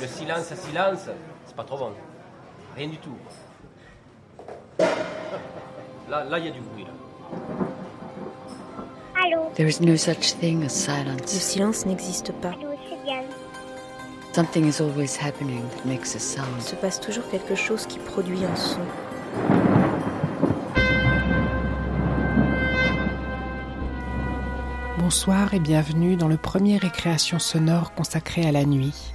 Le silence, silence, c'est pas trop bon. Rien du tout. Là, là, il y a du bruit. Là. Allô? There is no such thing as Le silence. silence n'existe pas. Allô. Something is always happening that makes a Il sound. se passe toujours quelque chose qui produit un son. Bonsoir et bienvenue dans le premier récréation sonore consacré à la nuit.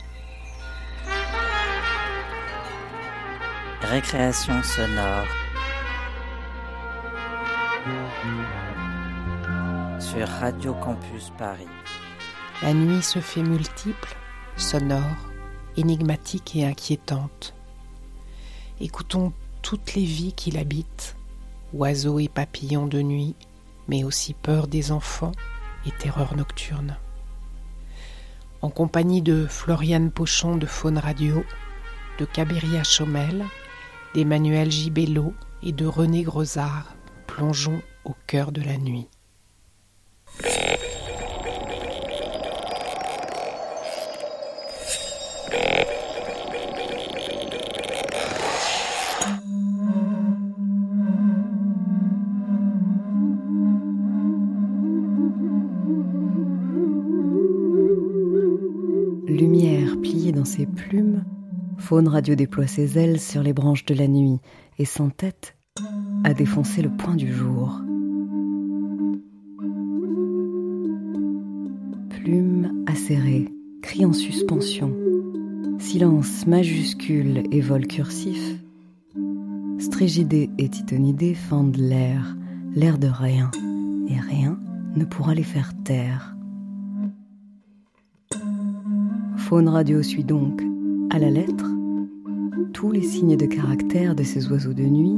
Récréation sonore. Sur Radio Campus Paris. La nuit se fait multiple, sonore, énigmatique et inquiétante. Écoutons toutes les vies qui l'habitent, oiseaux et papillons de nuit, mais aussi peur des enfants et terreur nocturne. En compagnie de Floriane Pochon de Faune Radio, de Cabiria Chomel, d'Emmanuel Gibello et de René Grosard, plongeons au cœur de la nuit. Faune Radio déploie ses ailes sur les branches de la nuit et s'entête à défoncer le point du jour. Plumes acérées, cris en suspension, silence majuscule et vol cursif, Strégidés et Titonidés fendent l'air, l'air de rien, et rien ne pourra les faire taire. Faune Radio suit donc, à la lettre, tous les signes de caractère de ces oiseaux de nuit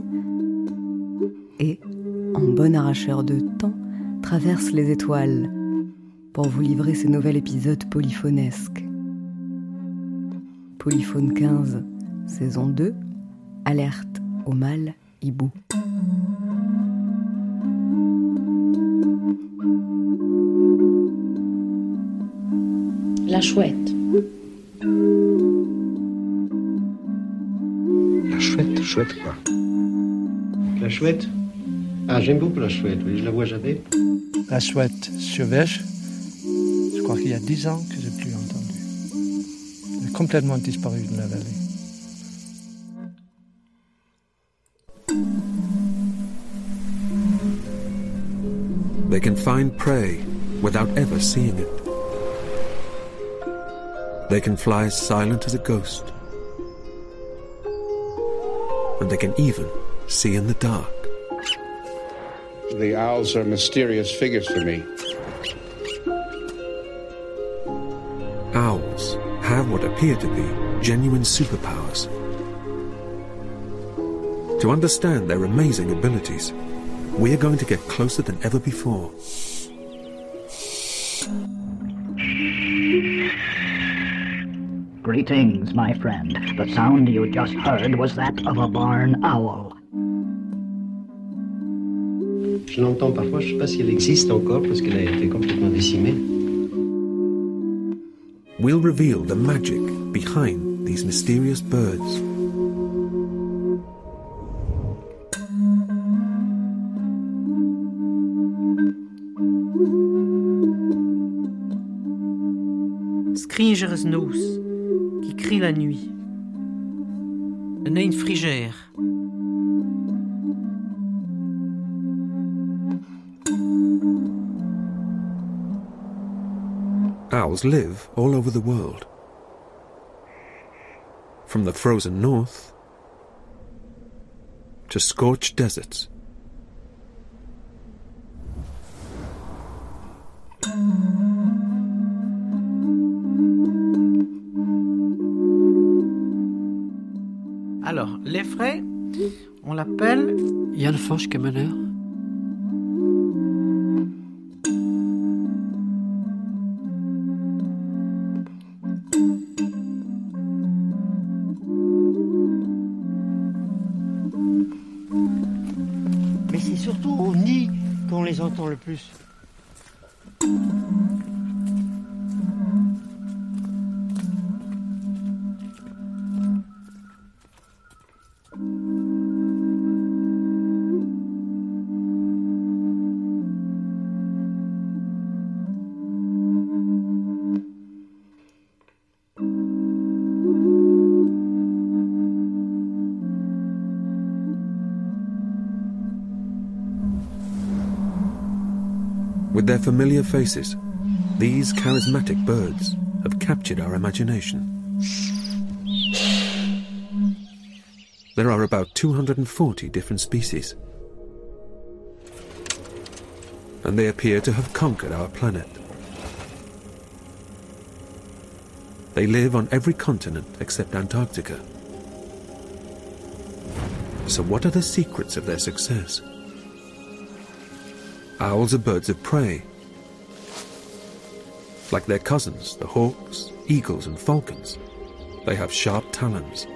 et, en bon arracheur de temps, traverse les étoiles pour vous livrer ce nouvel épisode polyphonesque. Polyphone 15, saison 2, alerte au mal hibou. La chouette. Chouette, quoi La chouette Ah, j'aime beaucoup la chouette, oui, je la vois jamais. La chouette sauvage, je crois qu'il y a dix ans que je n'ai plus entendu. Elle est complètement disparue de la vallée. They can find prey without ever seeing it. They can fly silent as a ghost. And they can even see in the dark. The owls are mysterious figures for me. Owls have what appear to be genuine superpowers. To understand their amazing abilities, we are going to get closer than ever before. Greetings, my friend. The sound you just heard was that of a barn owl. Je l'entends parfois, je ne sais pas si elle existe encore parce qu'elle a été complètement décimée. We'll reveal the magic behind these mysterious birds. Skringersnoes, qui crie la nuit. Een een frigère. Owls live all over the world. From the frozen north to scorched deserts. Alors, l'effraie, on l'appelle Jan Forskemener. Mais c'est surtout au nid qu'on les entend le plus. Their familiar faces, these charismatic birds have captured our imagination. There are about 240 different species. And they appear to have conquered our planet. They live on every continent except Antarctica. So, what are the secrets of their success? Owls are birds of prey. Like their cousins, the hawks, eagles, and falcons, they have sharp talons,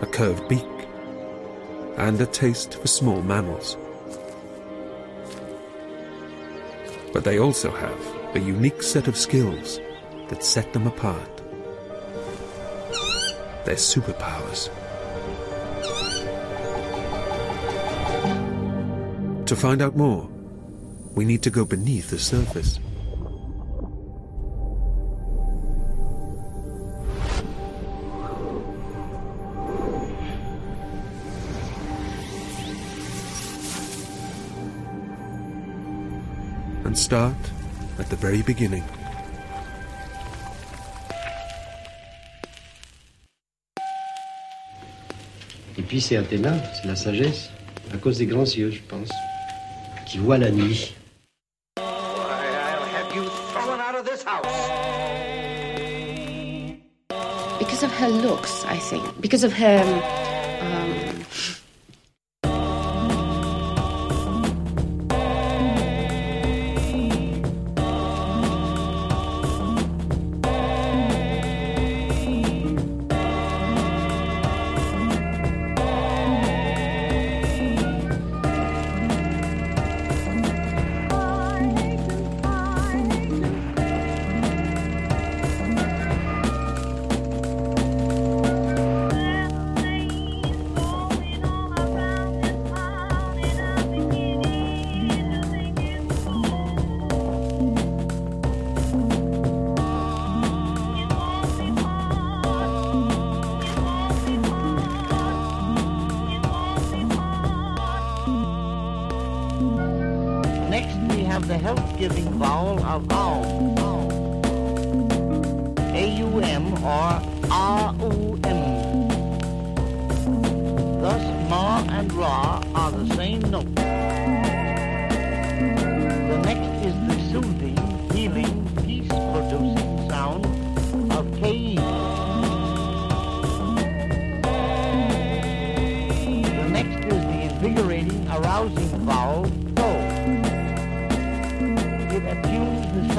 a curved beak, and a taste for small mammals. But they also have a unique set of skills that set them apart. Their superpowers. To find out more, we need to go beneath the surface. And start at the very beginning. Et puis c'est Athéna, c'est la sagesse, à cause des grands yeux, je pense, qui voient la nuit. Because of her looks, I think. Because of her. Um,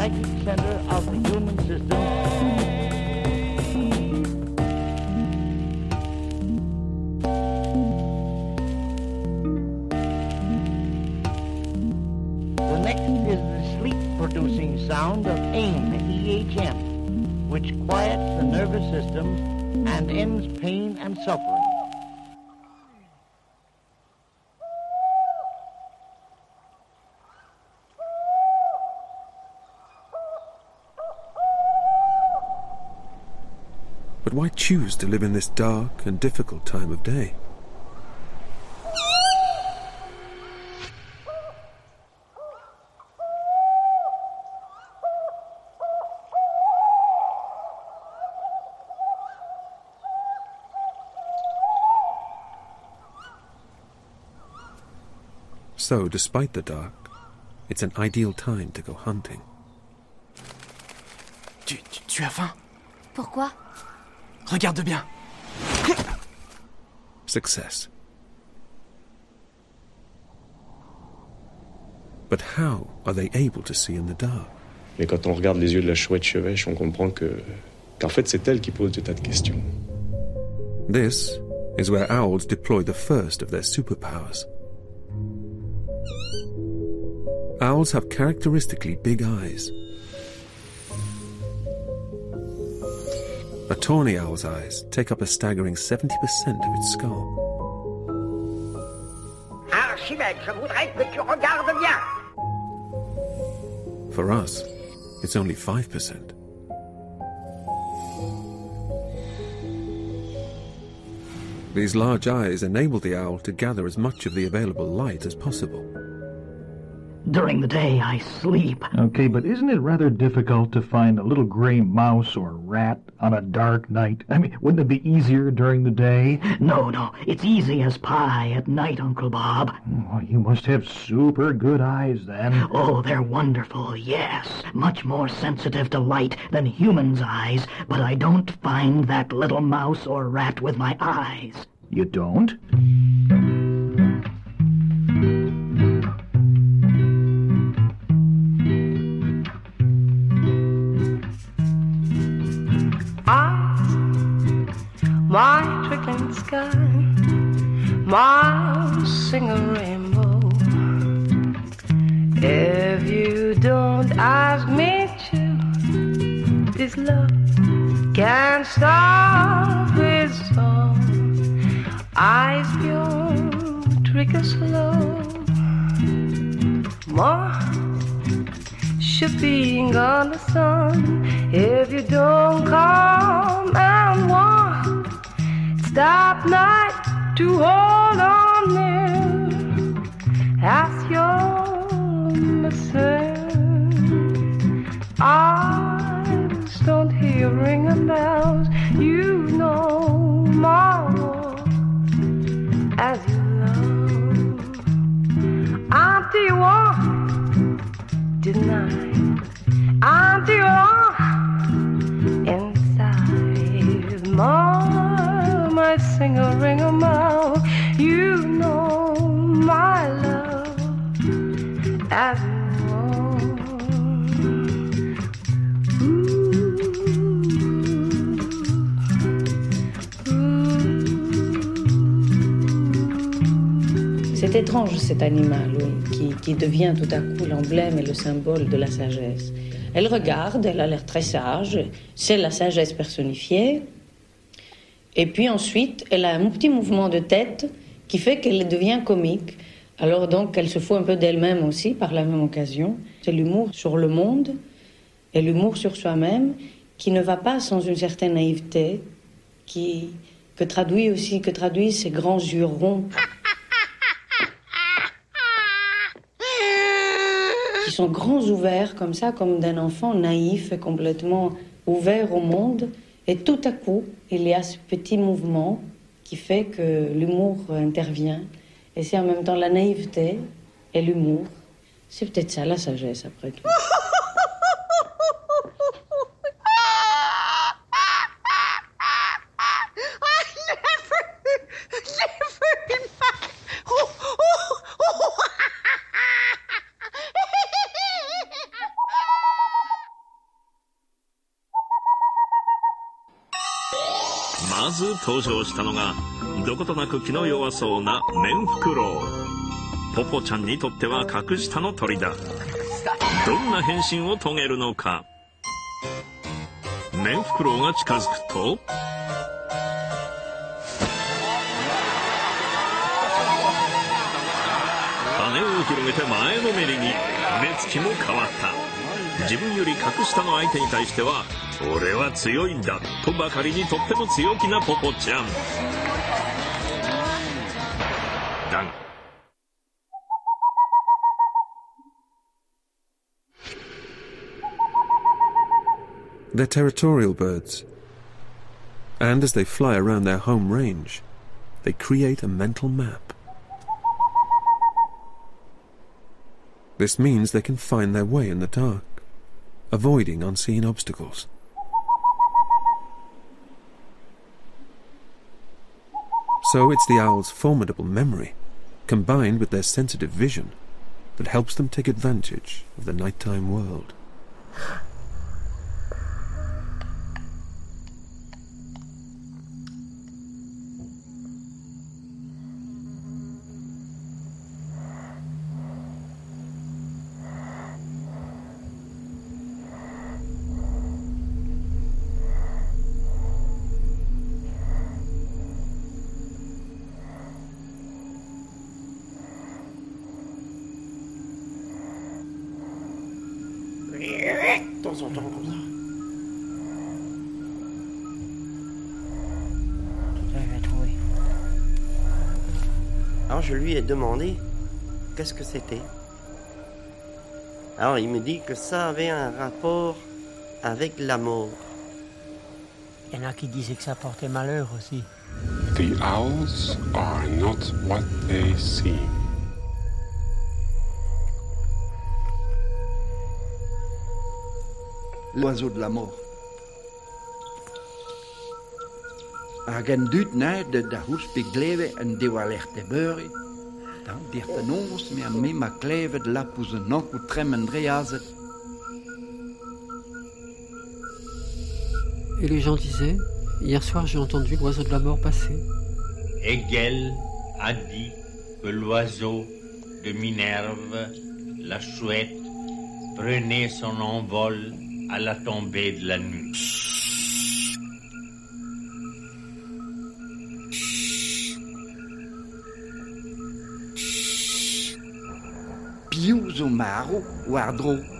psychic center of the human system. The next is the sleep-producing sound of aim, E-H-M, which quiets the nervous system and ends pain and suffering. Why choose to live in this dark and difficult time of day? So, despite the dark, it's an ideal time to go hunting. Tu, tu, tu as faim Pourquoi Regarde bien. Success. But how are they able to see in the dark? Mais quand on regarde les yeux de la chouette chevêche, on comprend que qu'en fait c'est elle qui pose des tas de questions. This is where owls deploy the first of their superpowers. Owls have characteristically big eyes. A tawny owl's eyes take up a staggering 70% of its skull. Archimède, je voudrais que tu regardes bien. For us, it's only 5%. These large eyes enable the owl to gather as much of the available light as possible. During the day, I sleep. Okay, but isn't it rather difficult to find a little gray mouse or rat on a dark night? I mean, wouldn't it be easier during the day? No, no, it's easy as pie at night, Uncle Bob. Oh, you must have super good eyes then. Oh, they're wonderful, yes. Much more sensitive to light than humans' eyes, but I don't find that little mouse or rat with my eyes. You don't? Sky, my single rainbow. If you don't ask me to, this love can't stop its song. Eyes pure, trigger slow. More should be gone the sun if you don't come and walk. Stop not to hold on near. Ask your missing. Eyes don't hear ringing bells. You étrange cet animal qui, qui devient tout à coup l'emblème et le symbole de la sagesse. Elle regarde, elle a l'air très sage, c'est la sagesse personnifiée. Et puis ensuite, elle a un petit mouvement de tête qui fait qu'elle devient comique. Alors donc, elle se fout un peu d'elle-même aussi par la même occasion. C'est l'humour sur le monde et l'humour sur soi-même qui ne va pas sans une certaine naïveté, qui que traduit aussi que traduisent ces grands yeux ronds sont grands ouverts comme ça, comme d'un enfant naïf et complètement ouvert au monde. Et tout à coup, il y a ce petit mouvement qui fait que l'humour intervient. Et c'est en même temps la naïveté et l'humour. C'est peut-être ça la sagesse après tout. まず登場したのがどことなく気の弱そうなメンフクロウポポちゃんにとっては格下の鳥だ。どんな変身を遂げるのか。メンフクロウが近づくと羽を広げて前のめりに。目つきも変わった。自分より格下の相手に対しては俺は強いんだとばかりにとっても強気なポポちゃんだが They're territorial birds. And as they fly around their home range, they create a mental map. This means they can find their way in the dark, avoiding unseen obstacles. So it's the owl's formidable memory, combined with their sensitive vision, that helps them take advantage of the nighttime world. De temps en temps, comme ça. Alors je lui ai demandé qu'est-ce que c'était. Alors il me dit que ça avait un rapport avec la mort. Il y en a qui disaient que ça portait malheur aussi. The owls are not what they seem. L'oiseau de la mort. Hagen duut na de da hoes begleve en de walerte beuri. Dan dirt en ons me me ma kleve de la pouze nok ou dreazet. Et les gens disaient Hier soir, j'ai entendu l'oiseau de la mort passer. Hegel a dit que l'oiseau de Minerve, la chouette, prenait son envol à la tombée de la nuit. Piuso maro. Il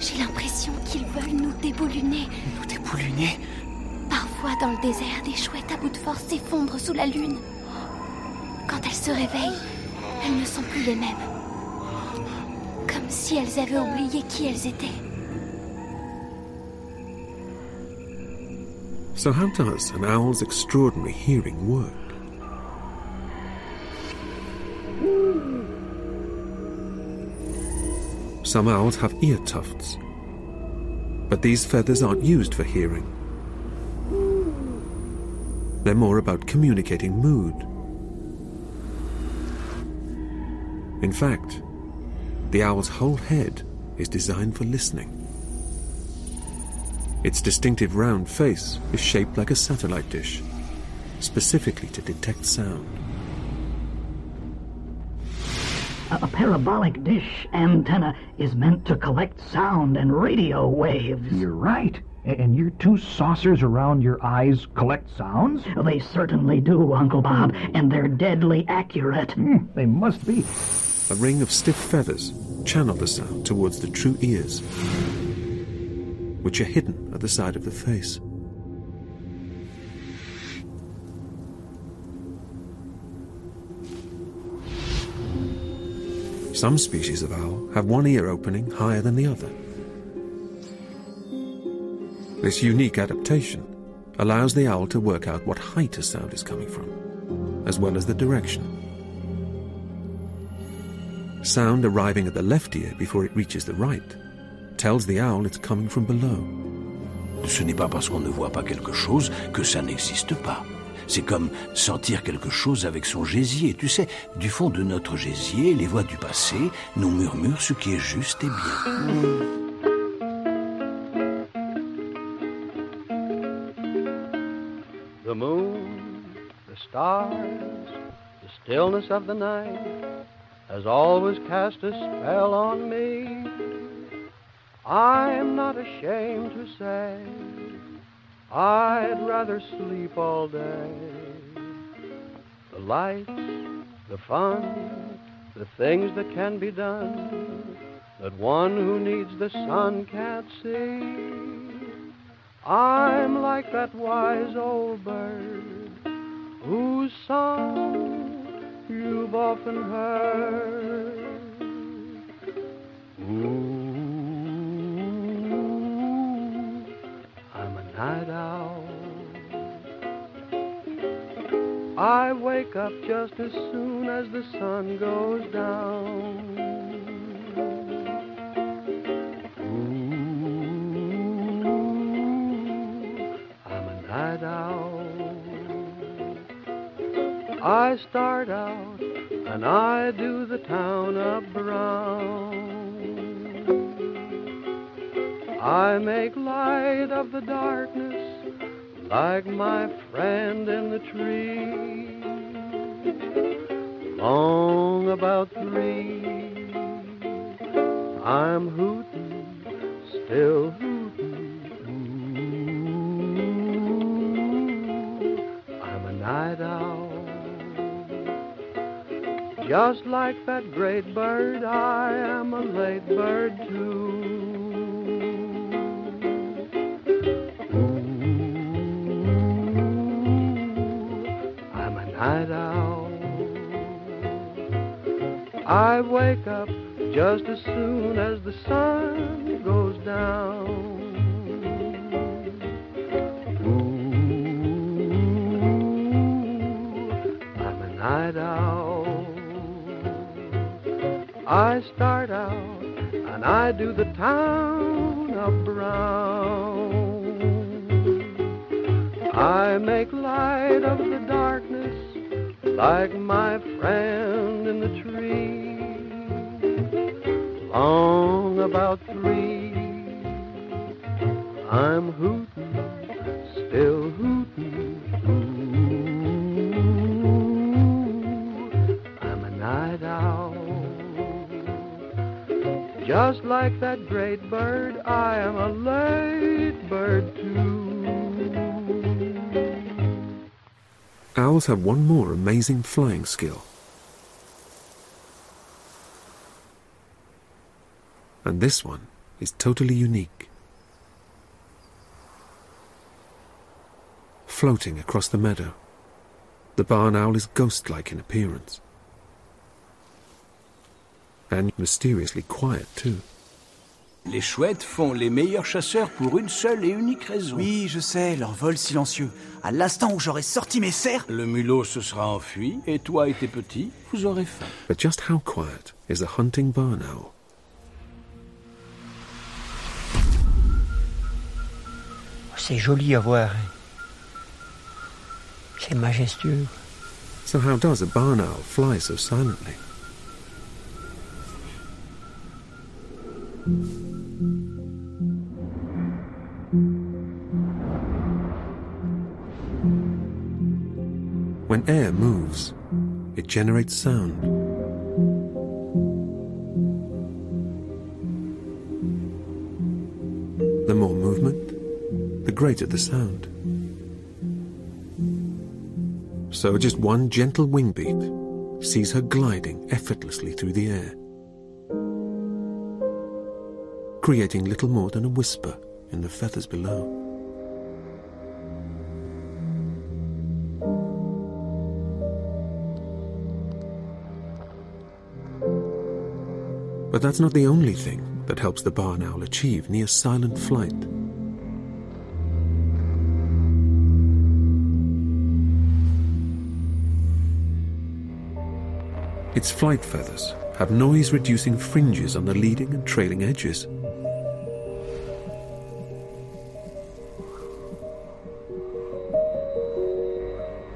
J'ai l'impression qu'ils veulent nous débouliner. Nous débouliner Parfois, dans le désert, des chouettes à bout de force s'effondrent sous la lune. Quand elles se réveillent, elles ne sont plus les mêmes. Comme si elles avaient oublié qui elles étaient. So, how does an owl's extraordinary hearing work? Some owls have ear tufts, but these feathers aren't used for hearing. They're more about communicating mood. In fact, the owl's whole head is designed for listening. Its distinctive round face is shaped like a satellite dish, specifically to detect sound. A, a parabolic dish antenna is meant to collect sound and radio waves. You're right. And your two saucers around your eyes collect sounds? They certainly do, Uncle Bob, and they're deadly accurate. Hmm, they must be. A ring of stiff feathers channel the sound towards the true ears, which are hidden at the side of the face. Some species of owl have one ear opening higher than the other. This unique adaptation allows the owl to work out what height a sound is coming from, as well as the direction. Sound arriving at the left ear before it reaches the right tells the owl it's coming from below. Ce n'est pas parce qu'on ne voit pas quelque chose que ça n'existe pas. C'est comme sentir quelque chose avec son gésier. Tu sais, du fond de notre gésier, les voix du passé nous murmurent ce qui est juste et bien. The moon, the stars, the stillness of the night has always cast a spell on me. I am not ashamed to say I'd rather sleep all day. The lights, the fun, the things that can be done that one who needs the sun can't see. I'm like that wise old bird whose song you've often heard. Ooh, I wake up just as soon as the sun goes down. Ooh, I'm a night owl. I start out and I do the town up brown. I make light of the darkness like my friend in the tree. Long about three, I'm hooting, still hooting. I'm a night owl. Just like that great bird, I am a late bird too. I wake up just as soon as the sun goes down. Ooh, I'm a night owl. I start out and I do the town up brown. I make light of the darkness like my about three, I'm hooting, still hooting. I'm a night owl. Just like that great bird, I am a late bird too. Owls have one more amazing flying skill. And this one is totally unique. Floating across the meadow, the barn owl is ghost like in appearance. And mysteriously quiet too. Les chouettes font les meilleurs chasseurs pour une seule et unique raison. Oui, je sais, leur vol silencieux. À l'instant où j'aurai sorti mes serres, Le mulot se sera enfui et toi et tes petits, vous aurez faim. But just how quiet is a hunting barn owl? C'est joli à voir. C'est majestueux. So how does a barn owl fly so silently? When air moves, it generates sound. Greater the sound. So just one gentle wing beat sees her gliding effortlessly through the air, creating little more than a whisper in the feathers below. But that's not the only thing that helps the barn owl achieve near silent flight. Its flight feathers have noise reducing fringes on the leading and trailing edges.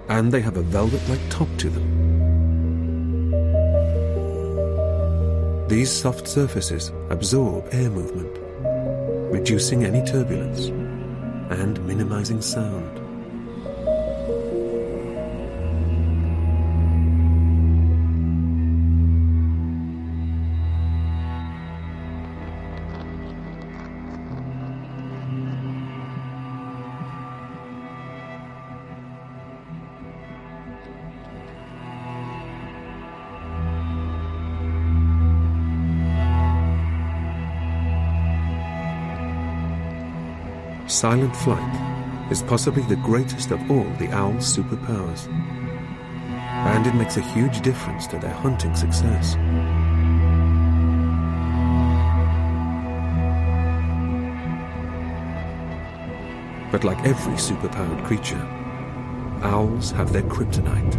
and they have a velvet-like top to them. These soft surfaces absorb air movement, reducing any turbulence and minimizing sound. Silent flight is possibly the greatest of all the owl's superpowers. And it makes a huge difference to their hunting success. But like every superpowered creature, owls have their kryptonite.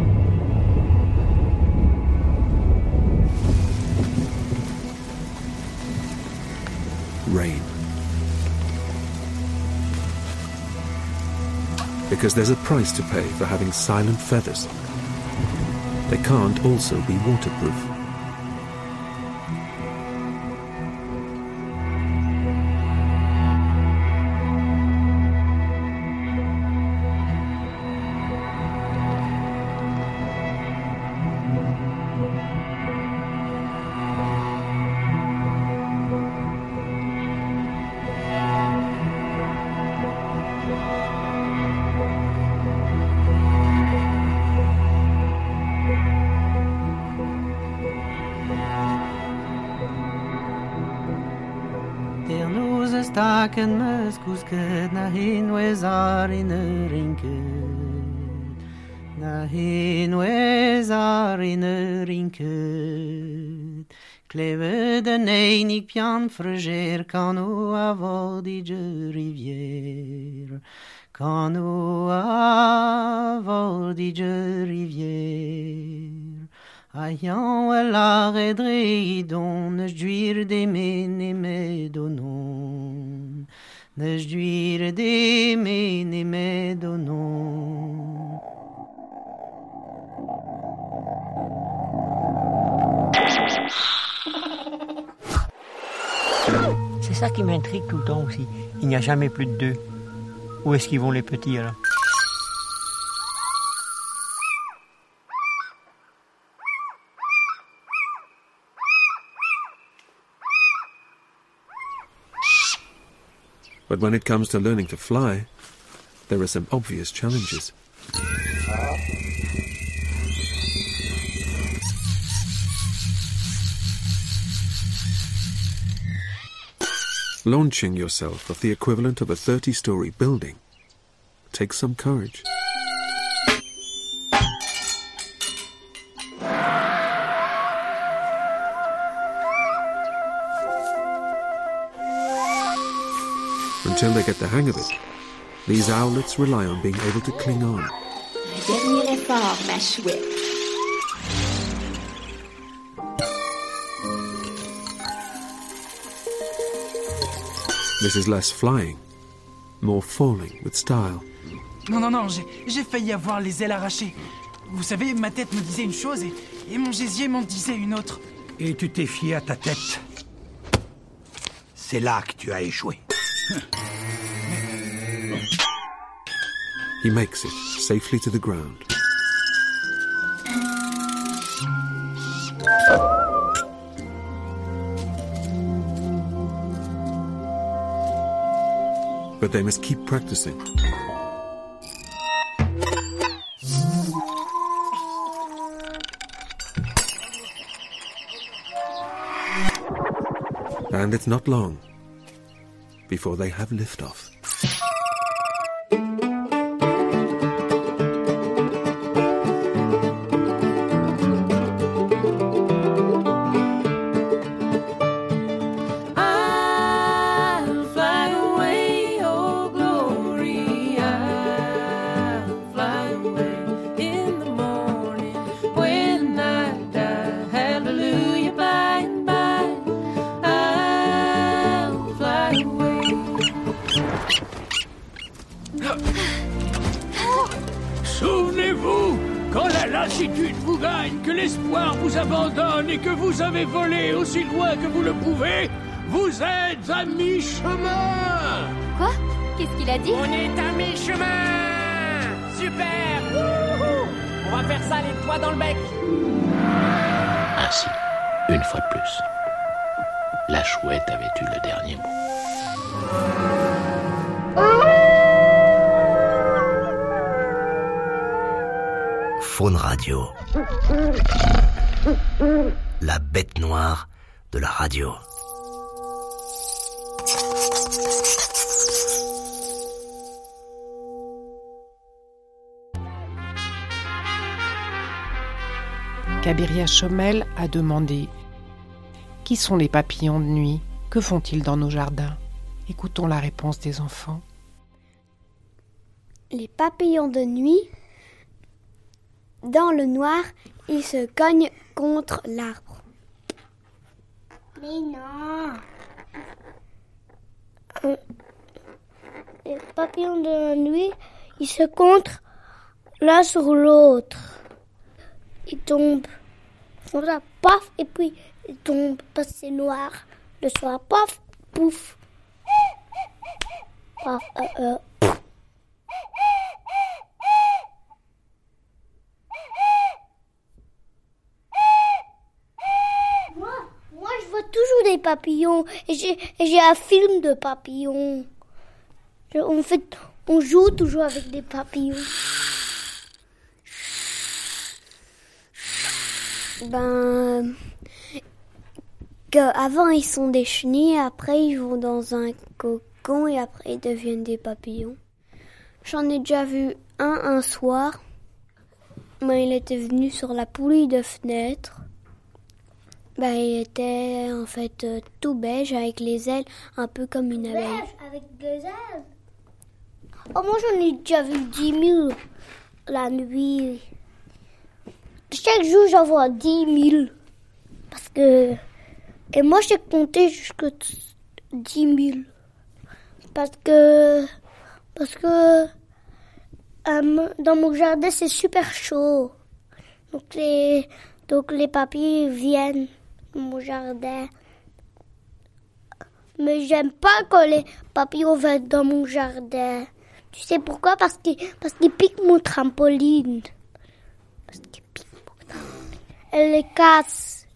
Rain. Because there's a price to pay for having silent feathers. They can't also be waterproof. Nose staken muskusket na hin wezar in rinket. Na hin wezar in rinket. Kleve de einig pian freger kan o avo di rivière. Kan o avo di rivière. Ayant el arredre don ne juir de me me donon. Ne C'est ça qui m'intrigue tout le temps aussi. Il n'y a jamais plus de deux. Où est-ce qu'ils vont les petits alors? But when it comes to learning to fly, there are some obvious challenges. Launching yourself off the equivalent of a 30 story building takes some courage. Until they get the hang of it, these owlets rely on being able to cling on. Un dernier effort, ma chouette. This is less flying, more falling with style. Non, non, non, j'ai j'ai failli avoir les ailes arrachées. Vous savez, ma tête me disait une chose et, et mon gésier m'en disait une autre. Et tu t'es fié à ta tête. C'est là que tu as échoué. He makes it safely to the ground. But they must keep practicing. And it's not long before they have liftoff. Montagne, que l'espoir vous abandonne et que vous avez volé aussi loin que vous le pouvez, vous êtes à mi-chemin. Quoi? Qu'est-ce qu'il a dit? On est à mi-chemin. Super. Wouhou. On va faire ça les doigts dans le bec. Ainsi, une fois de plus, la chouette avait eu le dernier mot. Faune Radio. La bête noire de la radio. Cabiria Chomel a demandé Qui sont les papillons de nuit? Que font-ils dans nos jardins? Écoutons la réponse des enfants. Les papillons de nuit, dans le noir, ils se cognent contre l'arbre. Mais non. Euh, Les papillons de la nuit, ils se contre l'un sur l'autre. Ils tombent. Font ça, paf, et puis ils tombent parce que c'est noir. Le soir, paf, pouf. Paf, euh, euh. Moi, moi, je des papillons j'ai un film de papillons. On fait, on joue toujours avec des papillons. Ben, que avant ils sont des chenilles, après ils vont dans un cocon et après ils deviennent des papillons. J'en ai déjà vu un un soir. Ben, il était venu sur la poulie de fenêtre. Ben, il était en fait euh, tout beige avec les ailes un peu comme une abeille. avec deux ailes Oh, moi j'en ai déjà vu 10 000 la nuit. Chaque jour j'en vois 10 000. Parce que. Et moi j'ai compté jusqu'à 10 000. Parce que. Parce que. euh, dans mon jardin c'est super chaud. Donc les, donc les papiers viennent mon jardin. Mais j'aime pas quand les papillons viennent dans mon jardin. Tu sais pourquoi? Parce qu'ils parce qu'ils piquent mon trampoline. Parce qu'ils piquent mon trampoline. Elle les casse.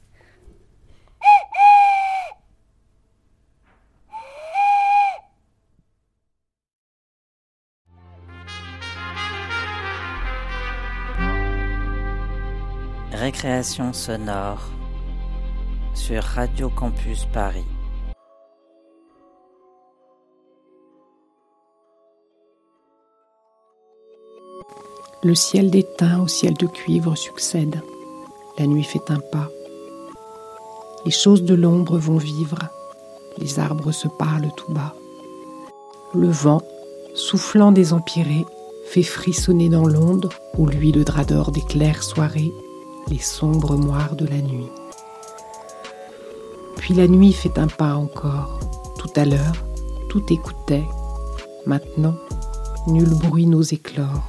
Récréation sonore sur Radio Campus Paris. Le ciel d'étain au ciel de cuivre succède. La nuit fait un pas. Les choses de l'ombre vont vivre. Les arbres se parlent tout bas. Le vent, soufflant des empyrées, fait frissonner dans l'onde, où lui le drap d'or des claires soirées, les sombres moires de la nuit. Puis la nuit fait un pas encore. Tout à l'heure, tout écoutait. Maintenant, nul bruit n'ose éclore.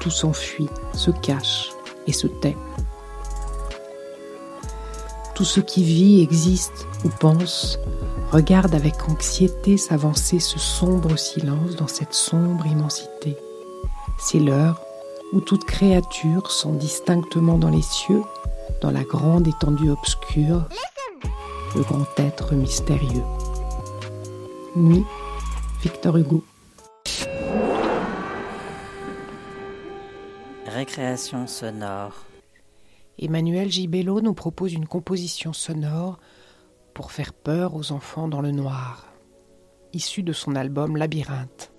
Tout s'enfuit, se cache et se tait. Tout ce qui vit, existe ou pense regarde avec anxiété s'avancer ce sombre silence dans cette sombre immensité. C'est l'heure où toute créature sent distinctement dans les cieux, dans la grande étendue obscure, le grand être mystérieux. Nuit, Victor Hugo. Récréation sonore. Emmanuel Gibello nous propose une composition sonore pour faire peur aux enfants dans le noir, issue de son album Labyrinthe.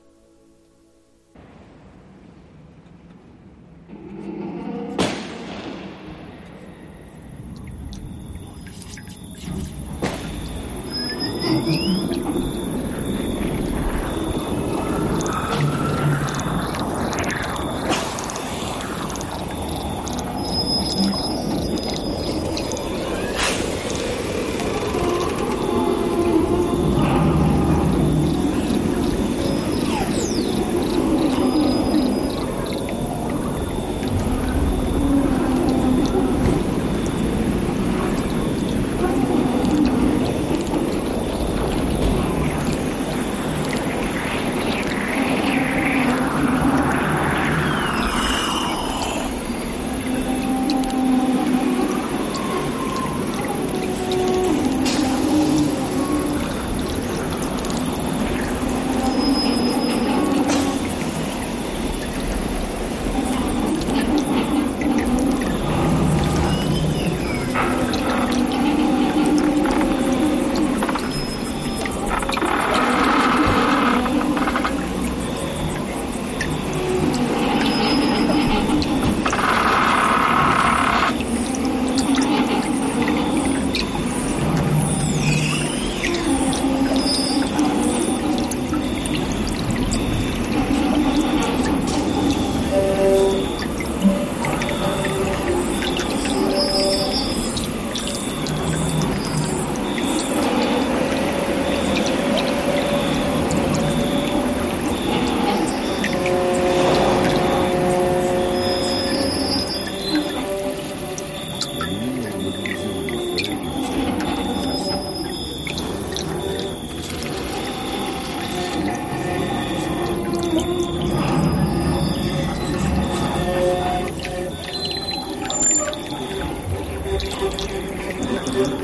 Thank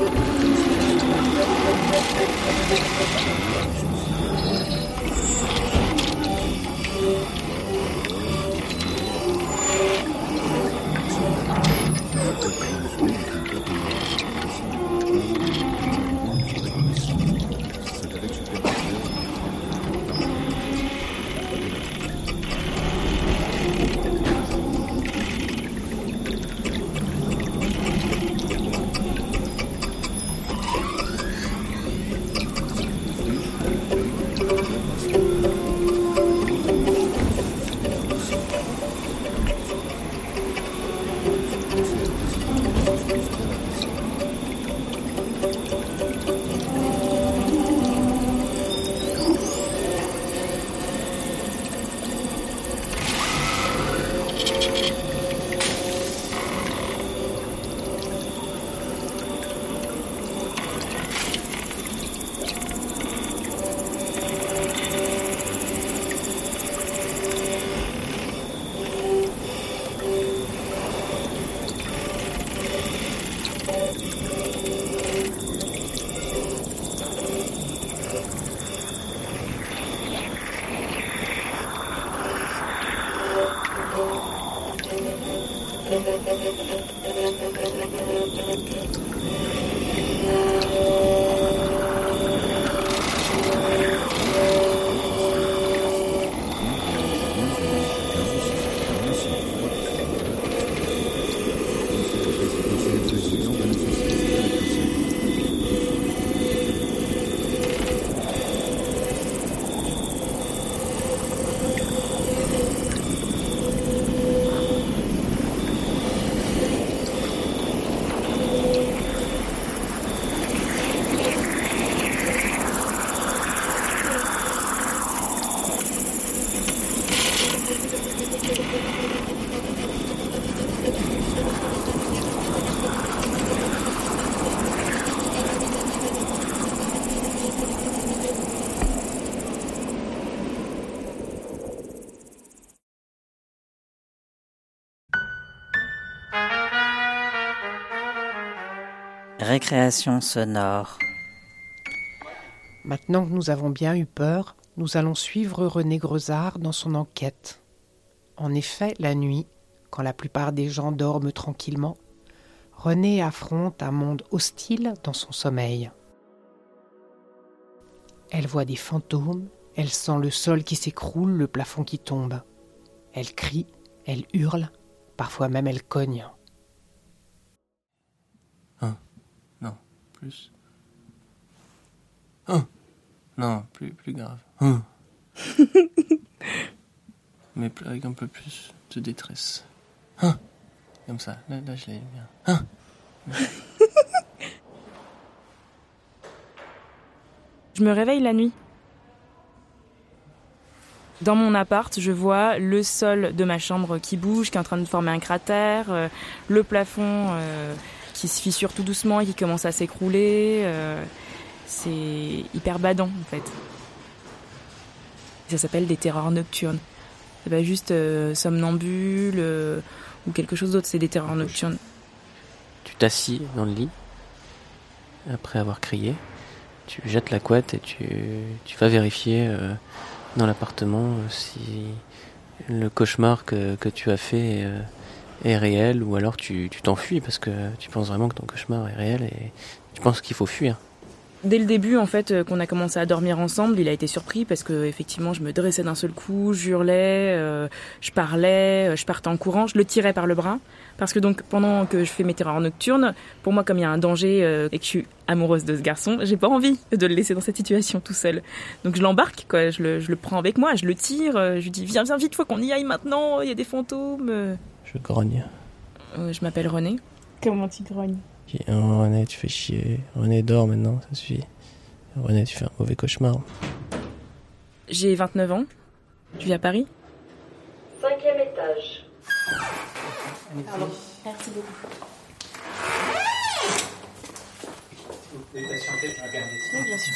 you. Récréation sonore. Maintenant que nous avons bien eu peur, nous allons suivre René Grezard dans son enquête. En effet, la nuit, quand la plupart des gens dorment tranquillement, René affronte un monde hostile dans son sommeil. Elle voit des fantômes, elle sent le sol qui s'écroule, le plafond qui tombe. Elle crie, elle hurle, parfois même elle cogne. Plus. Un. Non, plus, plus grave. Un. Mais avec un peu plus de détresse. Un. Comme ça. Là, là je l'ai bien. Je me réveille la nuit. Dans mon appart, je vois le sol de ma chambre qui bouge, qui est en train de former un cratère, euh, le plafond euh, qui se fissure tout doucement et qui commence à s'écrouler. euh, c'est hyper badant en fait. Ça s'appelle des terreurs nocturnes. C'est pas juste euh, somnambule euh, ou quelque chose d'autre, c'est des terreurs nocturnes. Tu t'assis dans le lit. Après avoir crié. Tu jettes la couette et tu, tu vas vérifier euh, dans l'appartement si le cauchemar que, que tu as fait est réel ou alors tu t'enfuis parce que tu penses vraiment que ton cauchemar est réel et tu penses qu'il faut fuir. Dès le début, en fait, euh, qu'on a commencé à dormir ensemble, il a été surpris parce que effectivement, je me dressais d'un seul coup, j'hurlais, euh, je parlais, euh, je partais en courant, je le tirais par le bras parce que donc pendant que je fais mes terreurs nocturnes, pour moi, comme il y a un danger euh, et que je suis amoureuse de ce garçon, j'ai pas envie de le laisser dans cette situation tout seul. Donc je l'embarque, quoi, je le, je le prends avec moi, je le tire, je lui dis viens, viens vite, faut qu'on y aille maintenant, il y a des fantômes. Je grogne. Euh, je m'appelle René. Comment tu grognes? Oh, René, tu fais chier. René, dors maintenant, ça suffit. René, tu fais un mauvais cauchemar. J'ai 29 ans, je vis à Paris. Cinquième étage. Merci beaucoup. Vous pouvez patienter, je. Oui, bien sûr.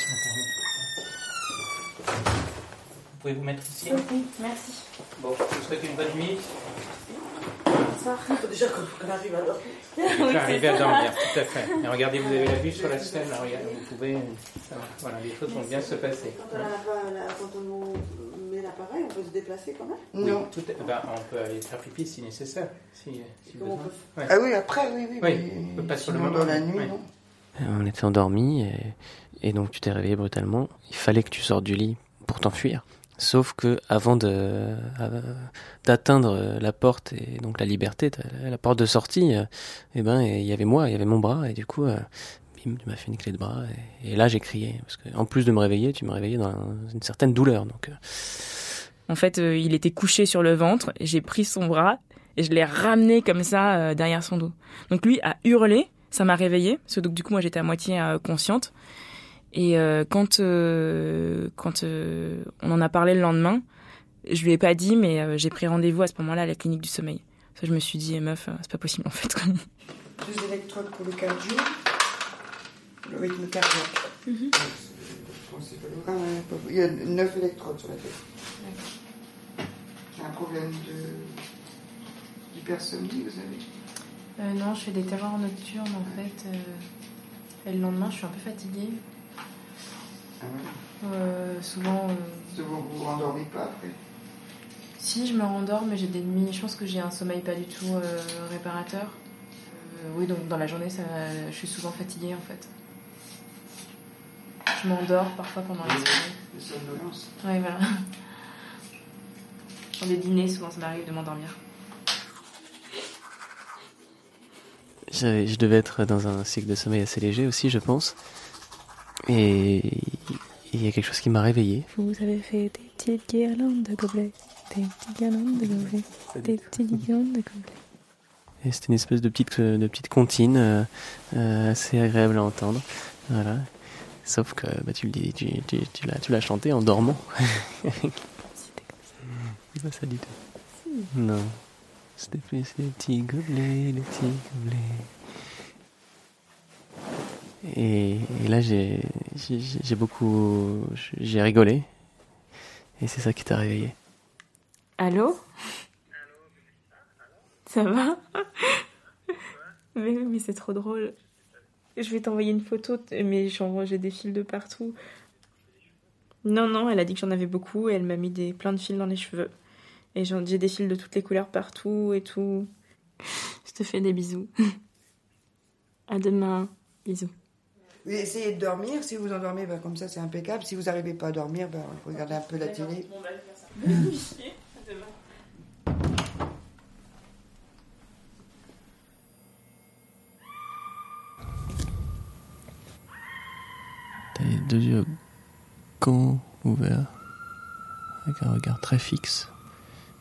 Vous pouvez vous mettre ici Oui, merci. Bon, je vous souhaite une bonne nuit. soir. Il faut déjà qu'on arrive à dormir. Il faut arriver à dormir, tout à fait. Et regardez, vous avez la vue sur la scène, là, regardez, vous pouvez... voilà, les choses vont bien se passer. Quand on, a pas la- quand on met l'appareil, on peut se déplacer quand même Oui, tout est- ben, on peut aller faire pipi si nécessaire. Si, si besoin. on peut- Ouais. Ah oui, après, oui, oui, Oui, mais pas sur le moment. dans la nuit, oui. non. On était endormis et, et donc tu t'es réveillé brutalement. Il fallait que tu sortes du lit pour t'enfuir. Sauf que avant de euh, d'atteindre la porte et donc la liberté, la, porte de sortie, euh, eh ben il y avait moi, il y avait mon bras et du coup, euh, bim, tu m'as fait une clé de bras et, là j'ai crié parce que en plus de me réveiller, tu me réveillais dans une certaine douleur. Donc euh, En fait, euh, il était couché sur le ventre, j'ai pris son bras et je l'ai ramené comme ça euh, derrière son dos. Donc lui a hurlé, ça m'a réveillée, parce que donc du coup moi j'étais à moitié euh, consciente. Et euh, quand euh, quand euh, on en a parlé le lendemain, je lui ai pas dit, mais euh, j'ai pris rendez-vous à ce moment-là à la clinique du sommeil. Ça, je me suis dit, eh, meuf, euh, c'est pas possible en fait. Deux électrodes pour le cardio, le rythme cardiaque. Mhm. C'est pas- Il y a neuf électrodes sur la tête. J'ai un problème de d'hypersomnie, vous avez Euh, non, je fais des terreurs nocturnes en fait. euh, et le lendemain, je suis un peu fatiguée. Ah ouais. Euh, souvent. euh, Vous vous rendormez pas après Si, je me rendors, mais j'ai des nuits. Je pense que j'ai un sommeil pas du tout euh, réparateur. Euh, oui, donc dans la journée, ça, je suis souvent fatiguée en fait. Je m'endors parfois pendant la soirée. Les somnolences. Oui, voilà. Dans des dîners, souvent, ça m'arrive de m'endormir. je devais être dans un cycle de sommeil assez léger aussi, je pense. Et il y a quelque chose qui m'a réveillé. Vous avez fait des petites guirlandes de gobelets, des petites guirlandes de gobelets, des petites guirlandes de gobelets. Et c'était une espèce de petite, euh, de petite comptine euh, euh, assez agréable à entendre. Voilà. Sauf que bah, tu le dis, tu, tu, tu l'as, tu l'as chanté en dormant. C'est pas ça du tout. Non. C'était plus les petits gobelets, les petits gobelets. Et, et là, j'ai, beaucoup, j'ai rigolé. Et c'est ça qui t'a réveillé. Allô? Ça va? Mais oui, mais c'est trop drôle. Je vais t'envoyer une photo, mais j'ai des fils de partout. Non, non, elle a dit que j'en avais beaucoup et elle m'a mis des, plein de fils dans les cheveux. Et j'ai des fils de toutes les couleurs partout et tout. Je te fais des bisous. À demain. Bisous. Essayez de dormir. Si vous endormez, ben, comme ça, c'est impeccable. Si vous n'arrivez pas à dormir, ben, regardez un peu la télé. T'as les deux yeux grands ouverts, avec un regard très fixe,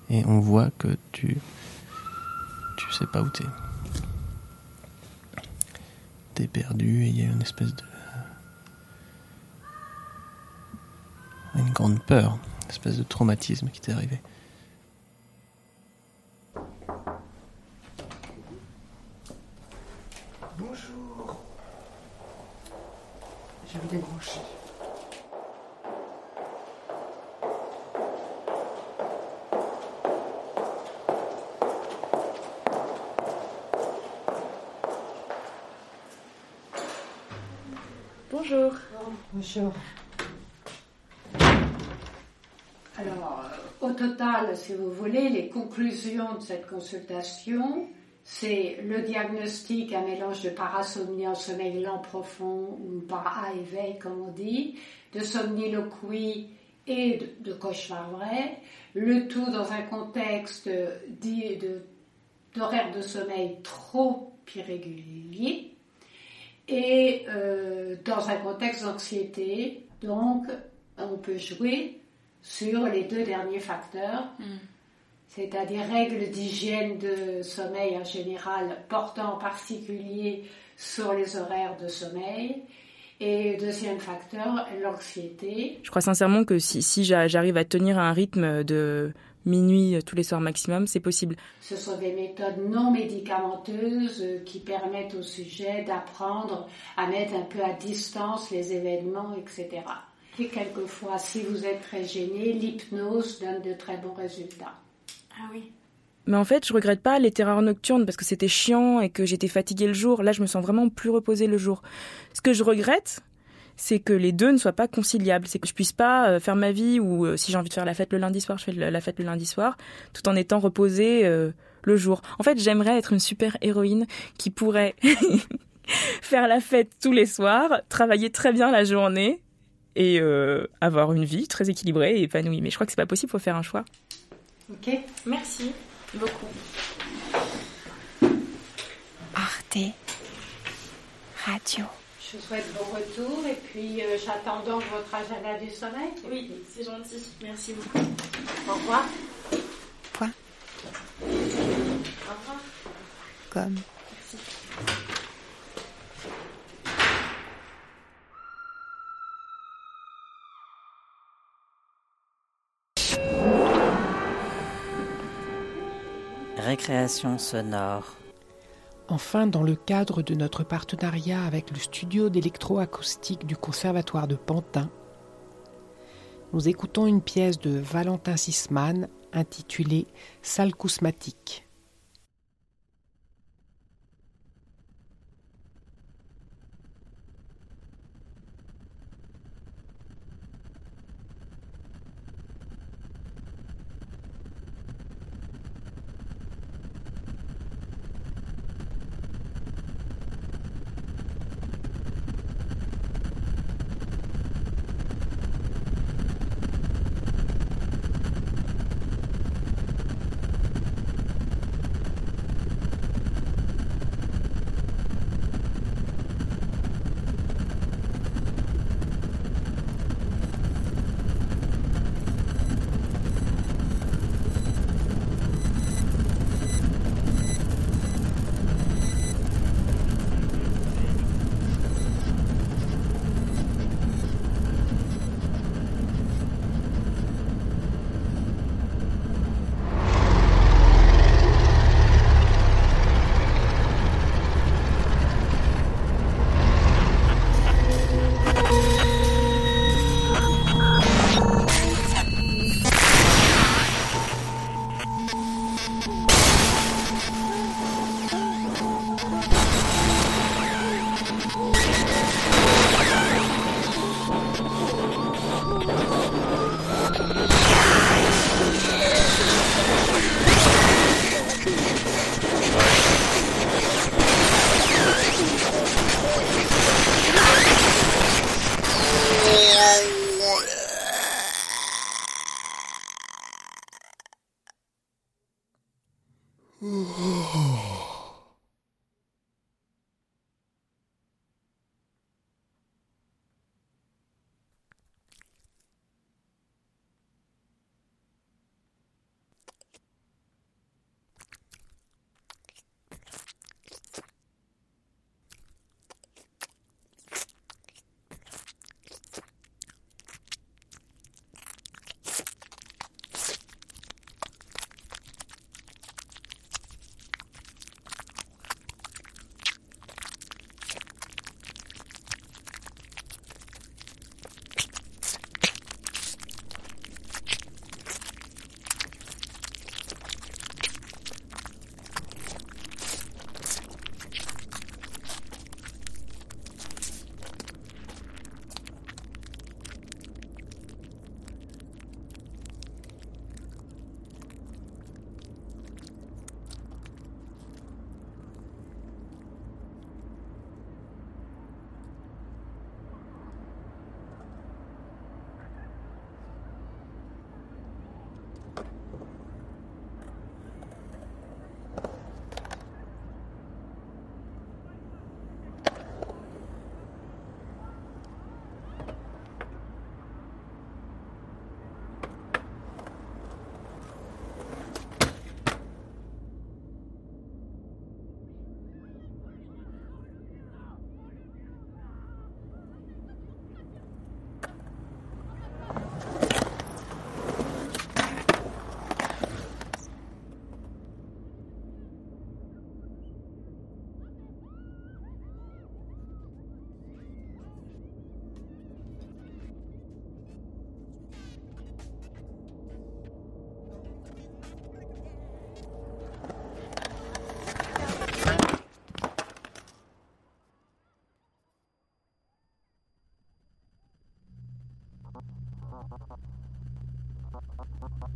et on voit que tu, tu sais pas où t'es. Perdu et il y a une espèce de, une grande peur, une espèce de traumatisme qui t'est arrivé. Bonjour. Je vais débrancher. Bonjour. Bonjour. Alors, euh, au total, si vous conclusions de cette consultation, c'est le diagnostic, un mélange de parasomnie en sommeil lent profond ou par à éveil, comme on dit, de somniloquie et de, cauchemar vrai, le tout dans un contexte d'horaire de sommeil trop irrégulier et euh, dans un contexte d'anxiété. Donc, on peut jouer sur les deux derniers facteurs, c'est-à-dire règles d'hygiène de sommeil en général, portant en particulier sur les horaires de sommeil. Et deuxième facteur, l'anxiété. Je crois sincèrement que si, si j'a- j'arrive à tenir un rythme de minuit tous les soirs maximum, c'est possible. Ce sont des méthodes non médicamenteuses euh, qui permettent au sujet d'apprendre à mettre un peu à distance les événements, etc. Et quelquefois, si vous êtes très gêné, l'hypnose donne de très bons résultats. Ah. Mais en fait, je regrette pas les terreurs nocturnes parce que c'était chiant et que j'étais fatiguée le jour. Là, je me sens vraiment plus reposée le jour. Ce que je regrette, c'est que les deux ne soient pas conciliables. C'est que je puisse pas euh, faire ma vie ou euh, si j'ai envie de faire la fête le lundi soir, je fais la fête le lundi soir, tout en étant reposée euh, le jour. En fait, j'aimerais être une super héroïne qui pourrait faire la fête tous les soirs, travailler très bien la journée et avoir une vie très équilibrée et épanouie. Mais je crois que c'est pas possible, faut faire un choix. Ok Merci beaucoup. Arte Radio. Je vous souhaite bon retour et puis euh, j'attends donc votre agenda du sommeil. Oui, c'est gentil. Merci beaucoup. Au revoir. Point. Au revoir. Comme. Récréation sonore. Enfin, dans le cadre de notre partenariat avec le studio d'électroacoustique du Conservatoire de Pantin, nous écoutons une pièce de Valentin Sisman intitulée Salle cousmatique.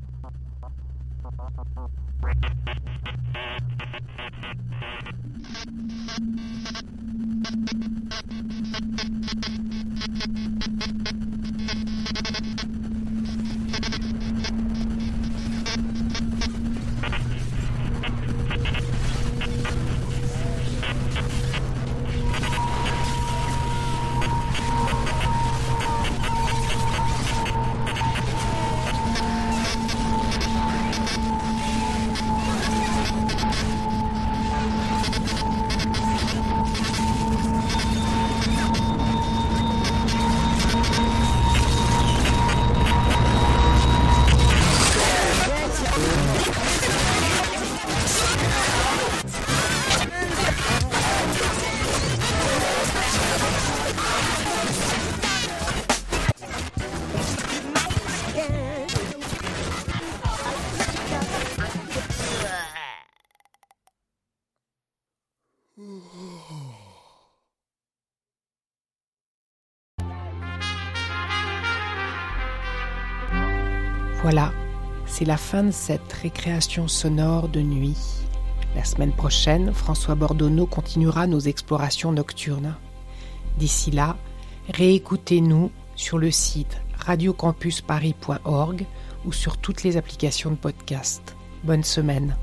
Thank you. C'est la fin de cette récréation sonore de nuit. La semaine prochaine, François Bordonneau continuera nos explorations nocturnes. D'ici là, réécoutez-nous sur le site radiocampusparis.org ou sur toutes les applications de podcast. Bonne semaine.